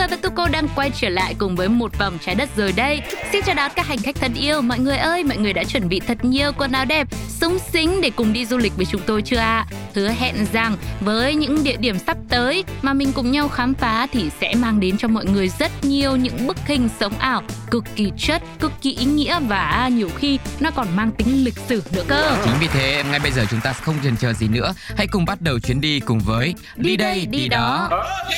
Sugar và Tuko đang quay trở lại cùng với một vòng trái đất rồi đây. Xin chào đón các hành khách thân yêu. Mọi người ơi, mọi người đã chuẩn bị thật nhiều quần áo đẹp Súng xính để cùng đi du lịch với chúng tôi chưa ạ? Hứa hẹn rằng với những địa điểm sắp tới Mà mình cùng nhau khám phá Thì sẽ mang đến cho mọi người rất nhiều những bức hình sống ảo Cực kỳ chất, cực kỳ ý nghĩa Và nhiều khi nó còn mang tính lịch sử nữa cơ. Chính vì thế ngay bây giờ chúng ta không chần chờ gì nữa. Hãy cùng bắt đầu chuyến đi cùng với Đi đây, đi đó. Đi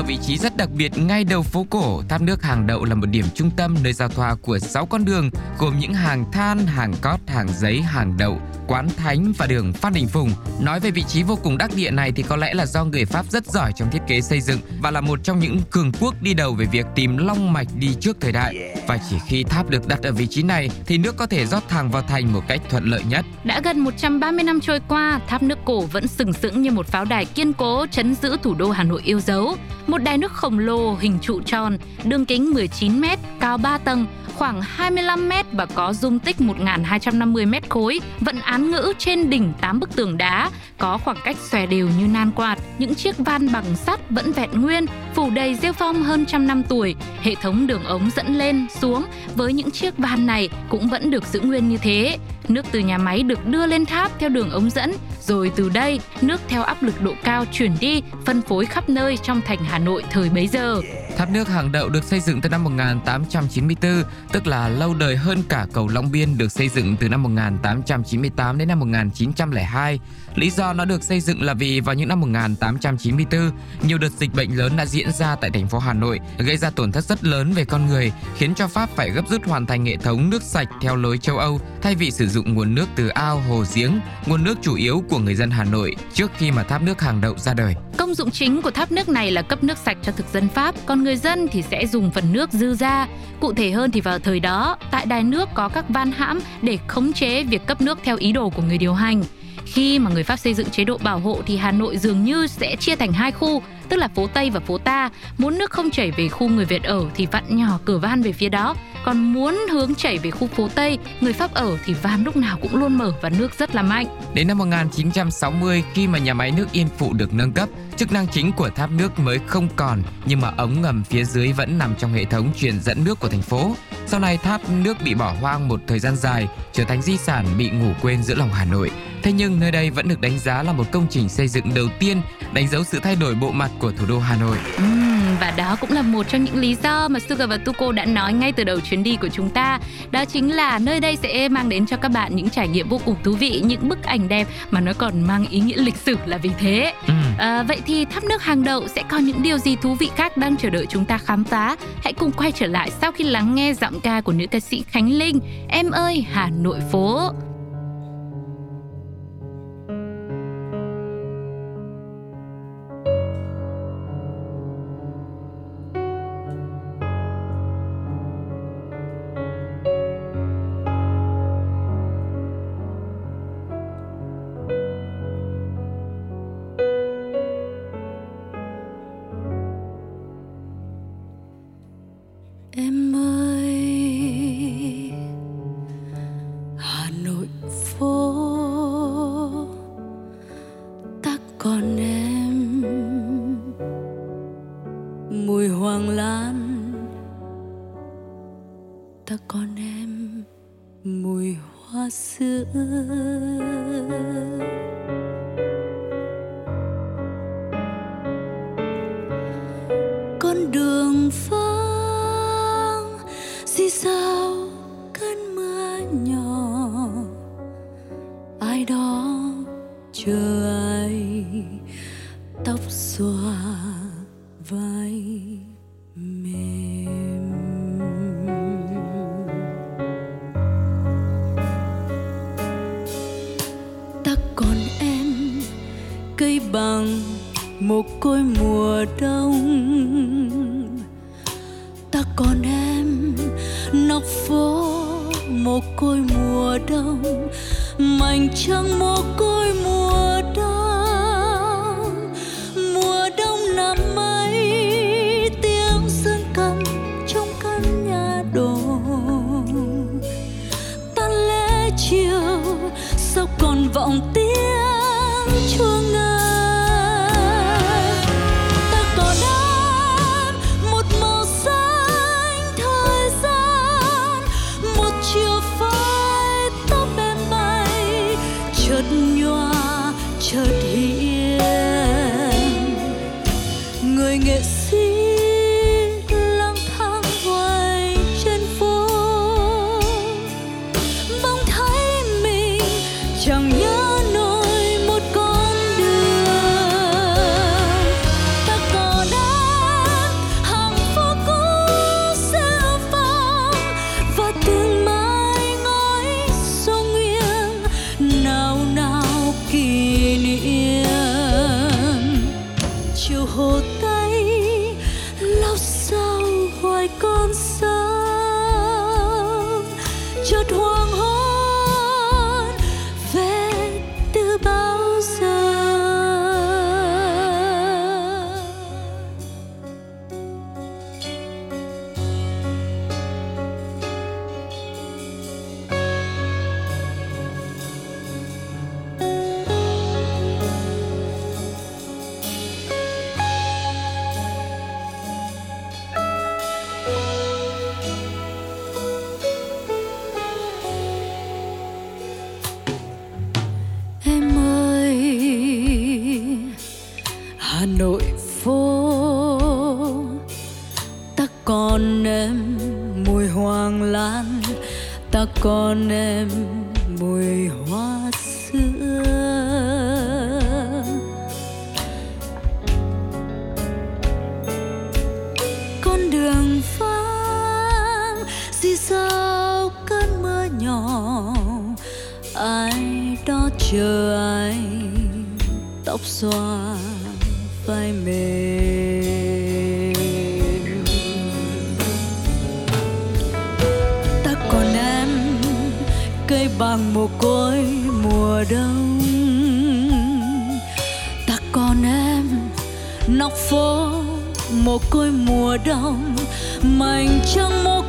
ở vị trí rất đặc biệt ngay đầu phố cổ, tháp nước hàng đậu là một điểm trung tâm nơi giao thoa của 6 con đường gồm những hàng than, hàng cót, hàng giấy, hàng đậu, quán thánh và đường Phan Đình Phùng. Nói về vị trí vô cùng đắc địa này thì có lẽ là do người Pháp rất giỏi trong thiết kế xây dựng và là một trong những cường quốc đi đầu về việc tìm long mạch đi trước thời đại. Và chỉ khi tháp được đặt ở vị trí này thì nước có thể rót thẳng vào thành một cách thuận lợi nhất. Đã gần 130 năm trôi qua, tháp nước cổ vẫn sừng sững như một pháo đài kiên cố chấn giữ thủ đô Hà Nội yêu dấu. Một đài nước khổng lồ hình trụ tròn, đường kính 19 m, cao 3 tầng, khoảng 25 m và có dung tích 1.250 m khối, vận án ngữ trên đỉnh 8 bức tường đá, có khoảng cách xòe đều như nan quạt. Những chiếc van bằng sắt vẫn vẹn nguyên, phủ đầy rêu phong hơn trăm năm tuổi. Hệ thống đường ống dẫn lên, xuống với những chiếc van này cũng vẫn được giữ nguyên như thế. Nước từ nhà máy được đưa lên tháp theo đường ống dẫn, rồi từ đây nước theo áp lực độ cao chuyển đi, phân phối khắp nơi trong thành Hà Nội thời bấy giờ. Tháp nước hàng đậu được xây dựng từ năm 1894, tức là lâu đời hơn cả cầu Long Biên được xây dựng từ năm 1898 đến năm 1902. Lý do nó được xây dựng là vì vào những năm 1894, nhiều đợt dịch bệnh lớn đã diễn ra tại thành phố Hà Nội, gây ra tổn thất rất lớn về con người, khiến cho Pháp phải gấp rút hoàn thành hệ thống nước sạch theo lối châu Âu, thay vì sử dụng nguồn nước từ ao, hồ, giếng, nguồn nước chủ yếu của người dân Hà Nội trước khi mà tháp nước hàng đậu ra đời. Công dụng chính của tháp nước này là cấp nước sạch cho thực dân Pháp, còn người dân thì sẽ dùng phần nước dư ra. Cụ thể hơn thì vào thời đó, tại đài nước có các van hãm để khống chế việc cấp nước theo ý đồ của người điều hành. Khi mà người Pháp xây dựng chế độ bảo hộ thì Hà Nội dường như sẽ chia thành hai khu, tức là phố Tây và phố Ta. Muốn nước không chảy về khu người Việt ở thì vặn nhỏ cửa van về phía đó, còn muốn hướng chảy về khu phố Tây, người Pháp ở thì van lúc nào cũng luôn mở và nước rất là mạnh. Đến năm 1960, khi mà nhà máy nước Yên Phụ được nâng cấp, chức năng chính của tháp nước mới không còn, nhưng mà ống ngầm phía dưới vẫn nằm trong hệ thống truyền dẫn nước của thành phố. Sau này tháp nước bị bỏ hoang một thời gian dài, trở thành di sản bị ngủ quên giữa lòng Hà Nội. Thế nhưng nơi đây vẫn được đánh giá là một công trình xây dựng đầu tiên đánh dấu sự thay đổi bộ mặt của thủ đô Hà Nội. Ừm, và đó cũng là một trong những lý do mà Sugar và Tuko đã nói ngay từ đầu chuyến đi của chúng ta. Đó chính là nơi đây sẽ mang đến cho các bạn những trải nghiệm vô cùng thú vị, những bức ảnh đẹp mà nó còn mang ý nghĩa lịch sử là vì thế. Ừ. À, vậy thì tháp nước hàng đậu sẽ có những điều gì thú vị khác đang chờ đợi chúng ta khám phá? Hãy cùng quay trở lại sau khi lắng nghe giọng ca của nữ ca sĩ Khánh Linh. Em ơi Hà Nội phố. nhỏ. Ai đó chờ ai? Tóc xòa xoa vai mềm ta còn em cây bằng mồ côi mùa đông ta còn em nóc phố mồ côi mùa đông mảnh trăng môi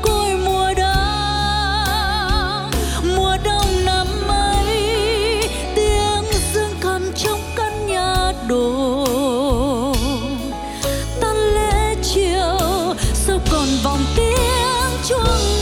sao còn vòng tiếng chuông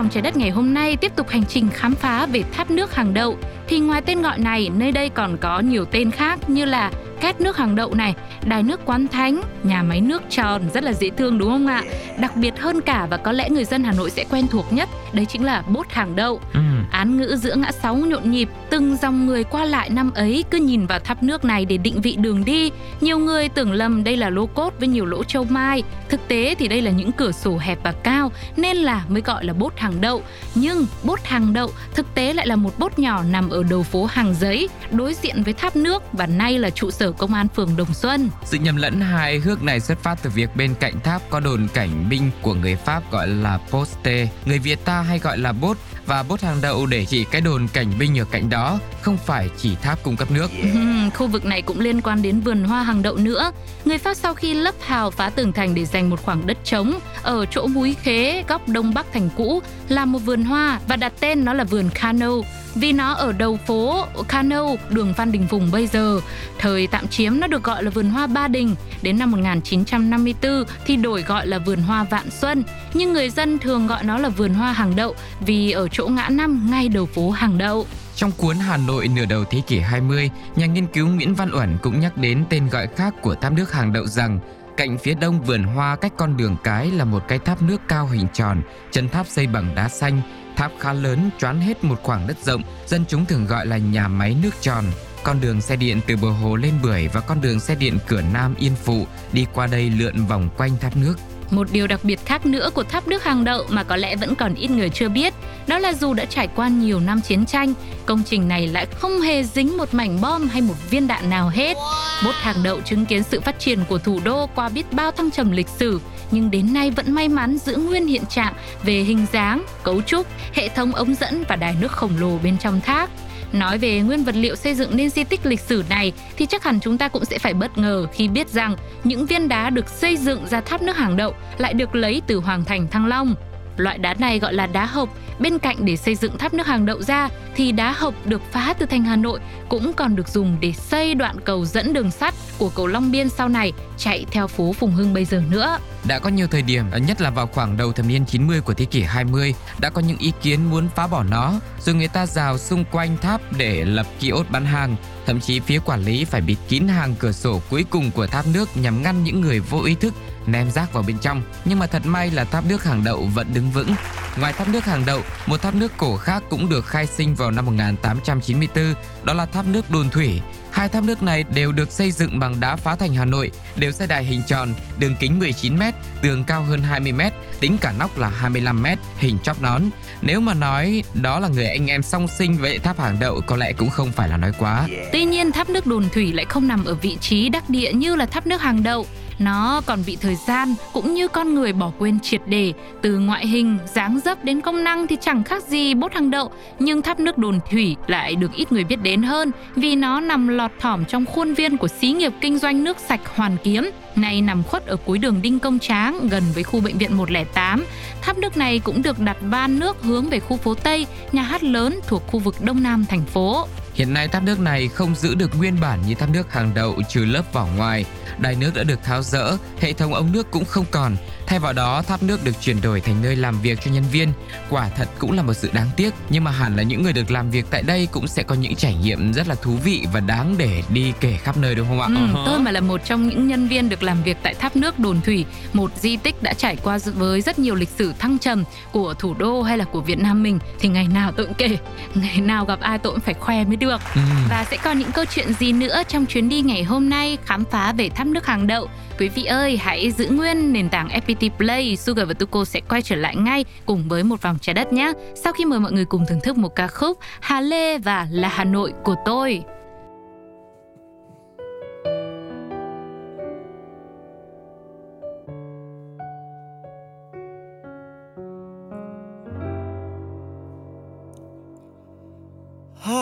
vòng trái đất ngày hôm nay, tiếp tục hành trình khám phá về tháp nước hàng đậu. Thì ngoài tên gọi này, nơi đây còn có nhiều tên khác như là két nước hàng đậu này, đài nước quán thánh, nhà máy nước tròn rất là dễ thương đúng không ạ? Đặc biệt hơn cả và có lẽ người dân Hà Nội sẽ quen thuộc nhất, đấy chính là bốt hàng đậu. Ừ. Án ngữ giữa ngã sáu nhộn nhịp, từng dòng người qua lại năm ấy cứ nhìn vào tháp nước này để định vị đường đi. Nhiều người tưởng lầm đây là lô cốt với nhiều lỗ châu mai. Thực tế thì đây là những cửa sổ hẹp và cao nên là mới gọi là bốt hàng đậu. Nhưng bốt hàng đậu thực tế lại là một bốt nhỏ nằm ở đầu phố hàng giấy, đối diện với tháp nước và nay là trụ sở công an phường Đồng Xuân. Sự nhầm lẫn hài hước này xuất phát từ việc bên cạnh tháp có đồn cảnh binh của người Pháp gọi là poste, người Việt ta hay gọi là bốt và bốt hàng đậu để chỉ cái đồn cảnh binh ở cạnh đó, không phải chỉ tháp cung cấp nước. Yeah. khu vực này cũng liên quan đến vườn hoa hàng đậu nữa. Người Pháp sau khi lấp hào phá tường thành để dành một khoảng đất trống ở chỗ múi khế góc đông bắc thành cũ làm một vườn hoa và đặt tên nó là vườn Cano vì nó ở đầu phố Cano, đường Phan Đình Phùng bây giờ. Thời tạm chiếm nó được gọi là vườn hoa Ba Đình, đến năm 1954 thì đổi gọi là vườn hoa Vạn Xuân, nhưng người dân thường gọi nó là vườn hoa hàng đậu vì ở chỗ ngã năm ngay đầu phố hàng đậu. Trong cuốn Hà Nội nửa đầu thế kỷ 20, nhà nghiên cứu Nguyễn Văn Uẩn cũng nhắc đến tên gọi khác của tháp nước hàng đậu rằng cạnh phía đông vườn hoa cách con đường cái là một cái tháp nước cao hình tròn, chân tháp xây bằng đá xanh, tháp khá lớn choán hết một khoảng đất rộng, dân chúng thường gọi là nhà máy nước tròn. Con đường xe điện từ bờ hồ lên bưởi và con đường xe điện cửa Nam Yên Phụ đi qua đây lượn vòng quanh tháp nước. Một điều đặc biệt khác nữa của tháp nước hàng đậu mà có lẽ vẫn còn ít người chưa biết, đó là dù đã trải qua nhiều năm chiến tranh, công trình này lại không hề dính một mảnh bom hay một viên đạn nào hết. Bốt hàng đậu chứng kiến sự phát triển của thủ đô qua biết bao thăng trầm lịch sử, nhưng đến nay vẫn may mắn giữ nguyên hiện trạng về hình dáng, cấu trúc, hệ thống ống dẫn và đài nước khổng lồ bên trong thác. Nói về nguyên vật liệu xây dựng nên di tích lịch sử này thì chắc hẳn chúng ta cũng sẽ phải bất ngờ khi biết rằng những viên đá được xây dựng ra tháp nước hàng đậu lại được lấy từ Hoàng Thành Thăng Long. Loại đá này gọi là đá hộc. Bên cạnh để xây dựng tháp nước hàng đậu ra thì đá hộc được phá từ thành Hà Nội cũng còn được dùng để xây đoạn cầu dẫn đường sắt của cầu Long Biên sau này chạy theo phố Phùng Hưng bây giờ nữa. Đã có nhiều thời điểm, nhất là vào khoảng đầu thập niên 90 của thế kỷ 20, đã có những ý kiến muốn phá bỏ nó, rồi người ta rào xung quanh tháp để lập kiosk bán hàng. Thậm chí phía quản lý phải bịt kín hàng cửa sổ cuối cùng của tháp nước nhằm ngăn những người vô ý thức ném rác vào bên trong. Nhưng mà thật may là tháp nước hàng đậu vẫn đứng vững. Ngoài tháp nước hàng đậu, một tháp nước cổ khác cũng được khai sinh vào năm 1894, đó là tháp nước Đồn Thủy. Hai tháp nước này đều được xây dựng bằng đá phá thành Hà Nội, đều xây đài hình tròn, đường kính 19m, tường cao hơn 20m, tính cả nóc là 25m, hình chóp nón. Nếu mà nói đó là người anh em song sinh với tháp hàng đậu có lẽ cũng không phải là nói quá. Tuy nhiên tháp nước Đồn Thủy lại không nằm ở vị trí đắc địa như là tháp nước hàng đậu nó còn bị thời gian cũng như con người bỏ quên triệt để từ ngoại hình dáng dấp đến công năng thì chẳng khác gì bốt hàng đậu nhưng tháp nước đồn thủy lại được ít người biết đến hơn vì nó nằm lọt thỏm trong khuôn viên của xí nghiệp kinh doanh nước sạch hoàn kiếm nay nằm khuất ở cuối đường Đinh Công Tráng gần với khu bệnh viện 108. Tháp nước này cũng được đặt van nước hướng về khu phố Tây, nhà hát lớn thuộc khu vực Đông Nam thành phố. Hiện nay tháp nước này không giữ được nguyên bản như tháp nước hàng đậu trừ lớp vỏ ngoài. Đài nước đã được tháo rỡ, hệ thống ống nước cũng không còn. Thay vào đó, tháp nước được chuyển đổi thành nơi làm việc cho nhân viên. Quả thật cũng là một sự đáng tiếc, nhưng mà hẳn là những người được làm việc tại đây cũng sẽ có những trải nghiệm rất là thú vị và đáng để đi kể khắp nơi đúng không ạ? Ừ, tôi mà là một trong những nhân viên được làm việc tại tháp nước Đồn Thủy, một di tích đã trải qua với rất nhiều lịch sử thăng trầm của thủ đô hay là của Việt Nam mình thì ngày nào tôi cũng kể, ngày nào gặp ai tôi cũng phải khoe mới được. Ừ. Và sẽ còn những câu chuyện gì nữa trong chuyến đi ngày hôm nay khám phá về tháp nước hàng đậu. Quý vị ơi, hãy giữ nguyên nền tảng FPT Play, Sugar và Tuko sẽ quay trở lại ngay cùng với một vòng trái đất nhé. Sau khi mời mọi người cùng thưởng thức một ca khúc Hà Lê và Là Hà Nội của tôi.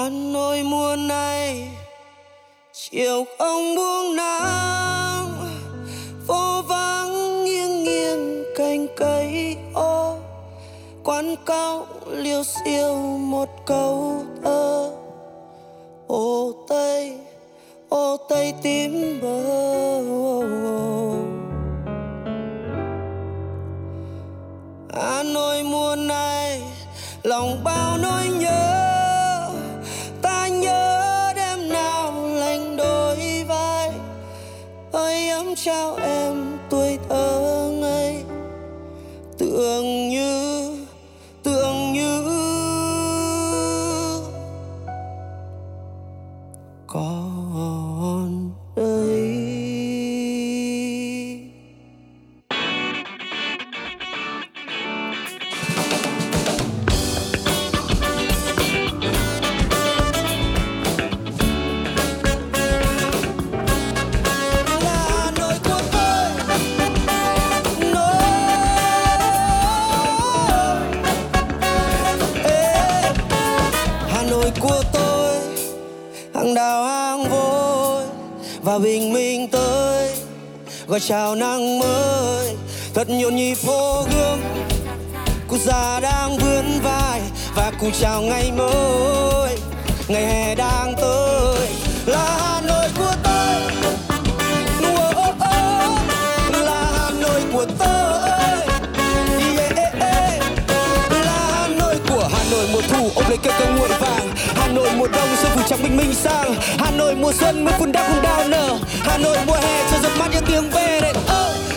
Hà nỗi mùa này chiều không buông nắng, phố vắng nghiêng nghiêng cành cây ô. Quán cao liêu xiêu một câu thương như và chào nắng mới. Thật nhộn nhịp phố gương cụ già đang vươn vai và cụ chào ngày mới. Ngày hè đã sang. Hà Nội mùa xuân mưa phun đào không đau nở. Hà Nội mùa hè cho giọt mát những tiếng về đây oh.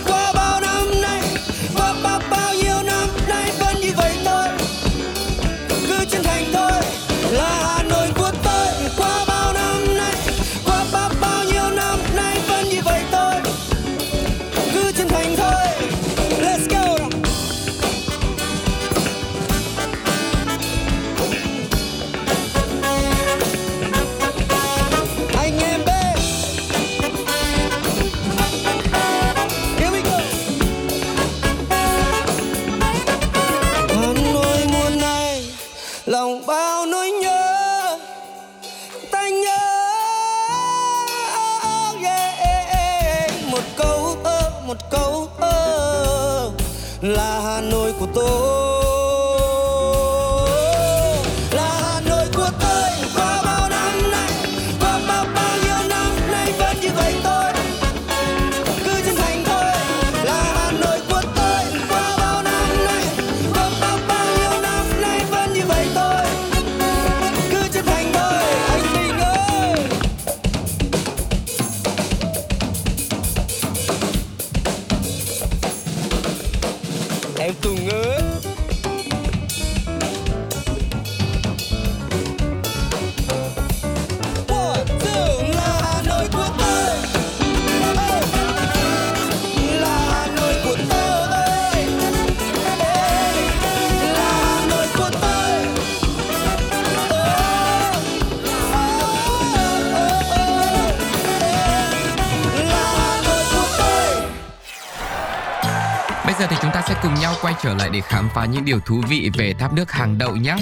Trở lại để khám phá những điều thú vị về tháp nước hàng đậu nhé.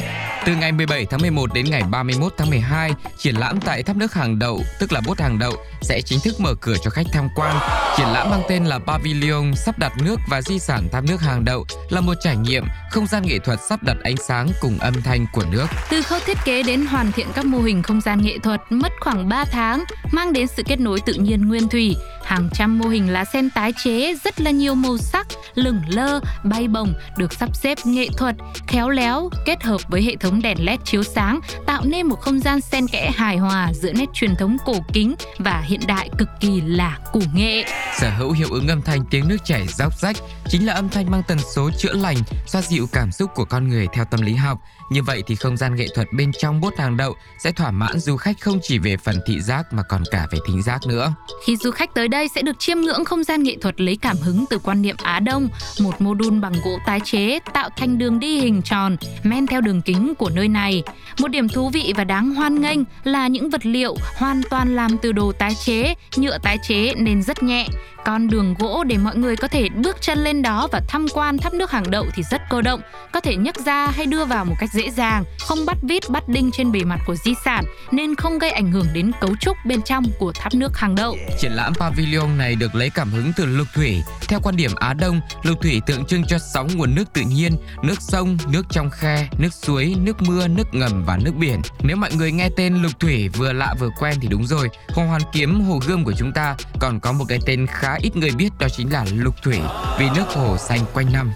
Từ ngày 17 tháng 11 đến ngày 31 tháng 12, triển lãm tại tháp nước hàng đậu, tức là bốt hàng đậu, sẽ chính thức mở cửa cho khách tham quan. Triển lãm mang tên là Pavilion sắp đặt nước và di sản tháp nước hàng đậu là một trải nghiệm không gian nghệ thuật sắp đặt ánh sáng cùng âm thanh của nước. Từ khâu thiết kế đến hoàn thiện các mô hình không gian nghệ thuật mất khoảng 3 tháng, mang đến sự kết nối tự nhiên nguyên thủy. Hàng trăm mô hình lá sen tái chế rất là nhiều màu sắc, lửng lơ, bay bổng được sắp xếp nghệ thuật, khéo léo kết hợp với hệ thống đèn led chiếu sáng tạo nên một không gian sen kẽ hài hòa giữa nét truyền thống cổ kính và hiện đại cực kỳ là củ nghệ. Sở hữu hiệu ứng âm thanh tiếng nước chảy róc rách chính là âm thanh mang tần số chữa lành, xoa dịu cảm xúc của con người theo tâm lý học. Như vậy thì không gian nghệ thuật bên trong bốt hàng đậu sẽ thỏa mãn du khách không chỉ về phần thị giác mà còn cả về thính giác nữa. Khi du khách tới đây sẽ được chiêm ngưỡng không gian nghệ thuật lấy cảm hứng từ quan niệm Á Đông, một mô đun bằng gỗ tái chế tạo thành đường đi hình tròn men theo đường kính của nơi này. Một điểm thú vị và đáng hoan nghênh là những vật liệu hoàn toàn làm từ đồ tái chế, nhựa tái chế nên rất nhẹ. Con đường gỗ để mọi người có thể bước chân lên đó và tham quan tháp nước hàng đậu thì rất cơ động, có thể nhấc ra hay đưa vào một cách dễ dàng, không bắt vít bắt đinh trên bề mặt của di sản nên không gây ảnh hưởng đến cấu trúc bên trong của tháp nước hàng đậu. Triển lãm Pavilion này được lấy cảm hứng từ lục thủy. Theo quan điểm Á Đông, lục thủy tượng trưng cho sáu nguồn nước tự nhiên, nước sông, nước trong khe, nước suối, nước mưa, nước ngầm và nước biển. Nếu mọi người nghe tên lục thủy vừa lạ vừa quen thì đúng rồi. Hồ Hoàn Kiếm, hồ Gươm của chúng ta còn có một cái tên khá khá ít người biết đó chính là lục thủy vì nước hồ xanh quanh năm.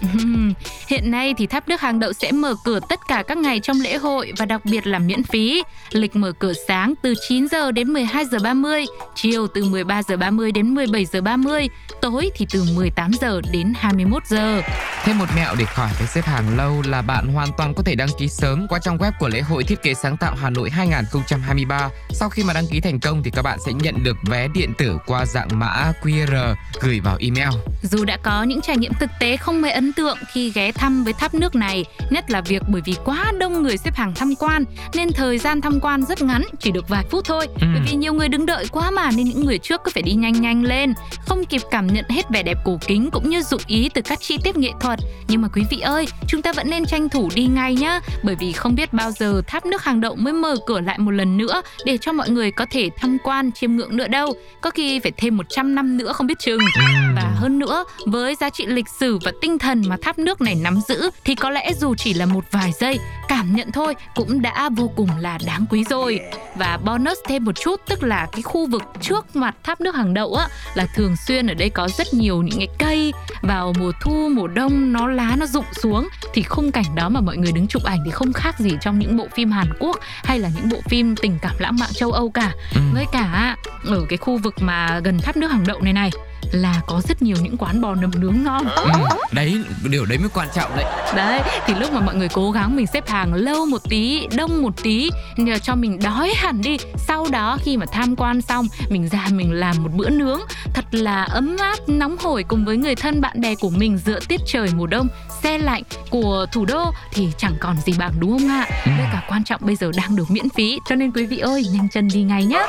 Hiện nay thì tháp nước hàng đậu sẽ mở cửa tất cả các ngày trong lễ hội và đặc biệt là miễn phí. Lịch mở cửa sáng từ 9 giờ đến 12 giờ 30, chiều từ 13 giờ 30 đến 17 giờ 30, tối thì từ 18 giờ đến 21 giờ. Thêm một mẹo để khỏi phải xếp hàng lâu là bạn hoàn toàn có thể đăng ký sớm qua trang web của lễ hội thiết kế sáng tạo Hà Nội 2023. Sau khi mà đăng ký thành công thì các bạn sẽ nhận được vé điện tử qua dạng mã QR gửi vào email. Dù đã có những trải nghiệm thực tế không mấy ấn tượng khi ghé thăm với tháp nước này, nhất là việc bởi vì quá đông người xếp hàng tham quan nên thời gian tham quan rất ngắn, chỉ được vài phút thôi. Ừ. Bởi vì nhiều người đứng đợi quá mà nên những người trước cứ phải đi nhanh nhanh lên, không kịp cảm nhận hết vẻ đẹp cổ kính cũng như dụng ý từ các chi tiết nghệ thuật. Nhưng mà quý vị ơi, chúng ta vẫn nên tranh thủ đi ngay nhá, bởi vì không biết bao giờ tháp nước hàng đậu mới mở cửa lại một lần nữa để cho mọi người có thể tham quan chiêm ngưỡng nữa đâu. Có khi phải thêm 100 năm nữa không biết chừng. Ừ. Và hơn nữa, với giá trị lịch sử và tinh thần mà tháp nước này nắm giữ thì có lẽ dù chỉ là một vài giây cảm nhận thôi cũng đã vô cùng là đáng quý rồi và bonus thêm một chút tức là cái khu vực trước mặt tháp nước hàng đậu á là thường xuyên ở đây có rất nhiều những cái cây vào mùa thu mùa đông nó lá nó rụng xuống thì khung cảnh đó mà mọi người đứng chụp ảnh thì không khác gì trong những bộ phim Hàn Quốc hay là những bộ phim tình cảm lãng mạn châu Âu cả ừ. với cả ở cái khu vực mà gần tháp nước hàng đậu này này là có rất nhiều những quán bò nầm nướng ngon. Ừ, đấy điều đấy mới quan trọng đấy. Đấy thì lúc mà mọi người cố gắng mình xếp hàng lâu một tí đông một tí nhờ cho mình đói hẳn đi. Sau đó khi mà tham quan xong mình ra mình làm một bữa nướng. Thật là ấm áp nóng hổi cùng với người thân bạn bè của mình giữa tiết trời mùa đông. Xe lạnh của thủ đô thì chẳng còn gì bằng đúng không ạ? Ừ. với cả quan trọng bây giờ đang được miễn phí cho nên quý vị ơi nhanh chân đi ngay nhé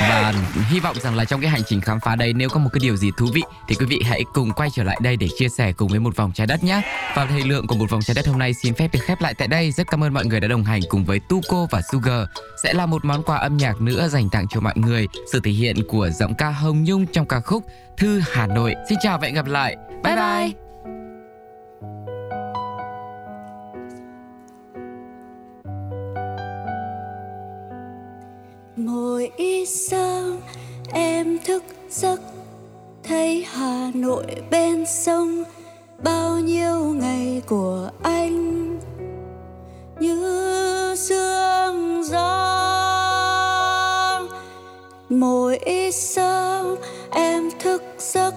và hy vọng rằng là trong cái hành trình khám phá đây nếu có một cái điều gì thú vị thì quý vị hãy cùng quay trở lại đây để chia sẻ cùng với một vòng trái đất nhé. Và thời lượng của một vòng trái đất hôm nay xin phép được khép lại tại đây. Rất cảm ơn mọi người đã đồng hành cùng với Tuco và Sugar. Sẽ là một món quà âm nhạc nữa dành tặng cho mọi người. Sự thể hiện của giọng ca Hồng Nhung trong ca khúc Thư Hà Nội. Xin chào và hẹn gặp lại. Bye bye. bye. Mỗi sớm em thức giấc thấy Hà Nội bên sông, bao nhiêu ngày của anh. Như sương gió, mỗi sớm em thức giấc,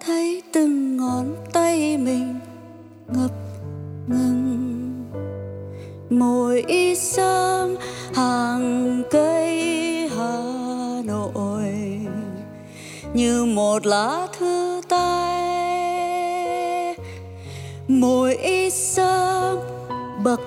thấy từng ngón tay mình ngập ngừng. Mỗi sớm hàng cây như một lá thư tay. Mỗi sớm bậc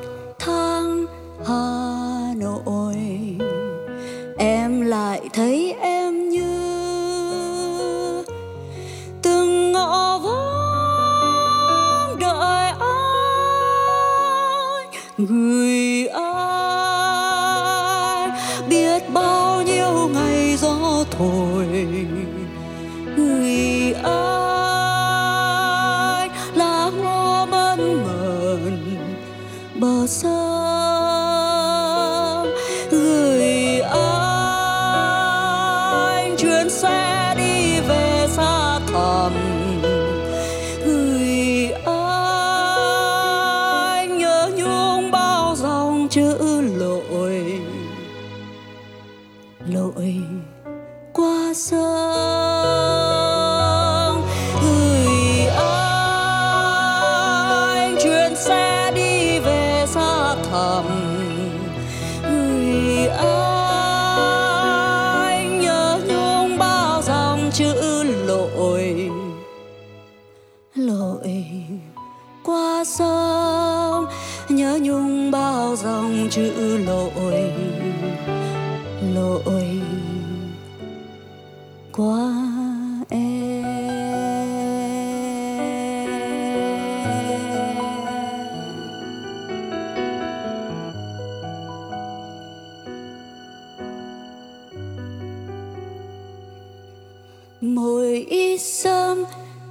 mùi y sớm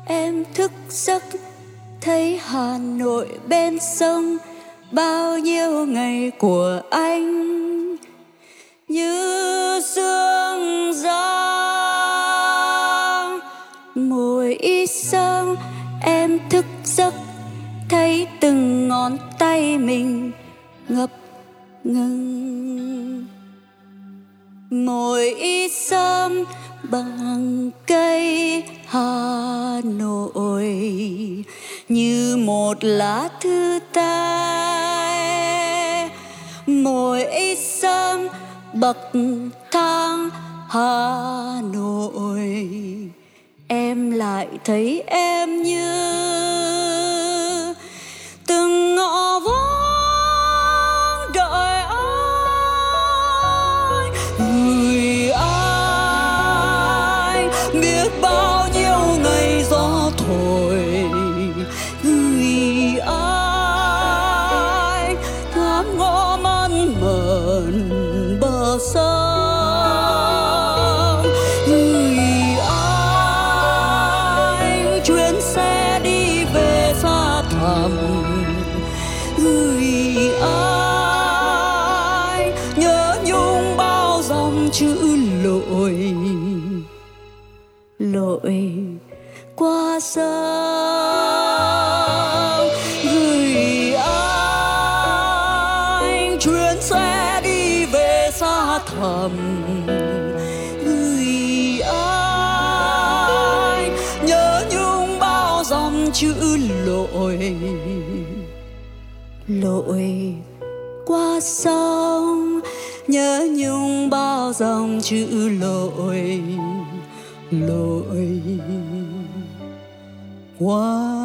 em thức giấc, thấy hà nội bên sông, bao nhiêu ngày của anh. Như sương gió mùi y sớm em thức giấc, thấy từng ngón tay mình ngập ngừng. Mùi y sớm bằng cây hà nội, như một lá thư tay. Mỗi sớm bậc thang hà nội, em lại thấy em như thầm. Người ai nhớ nhung bao dòng chữ lội. Lội qua sông, nhớ nhung bao dòng chữ lội. Lội qua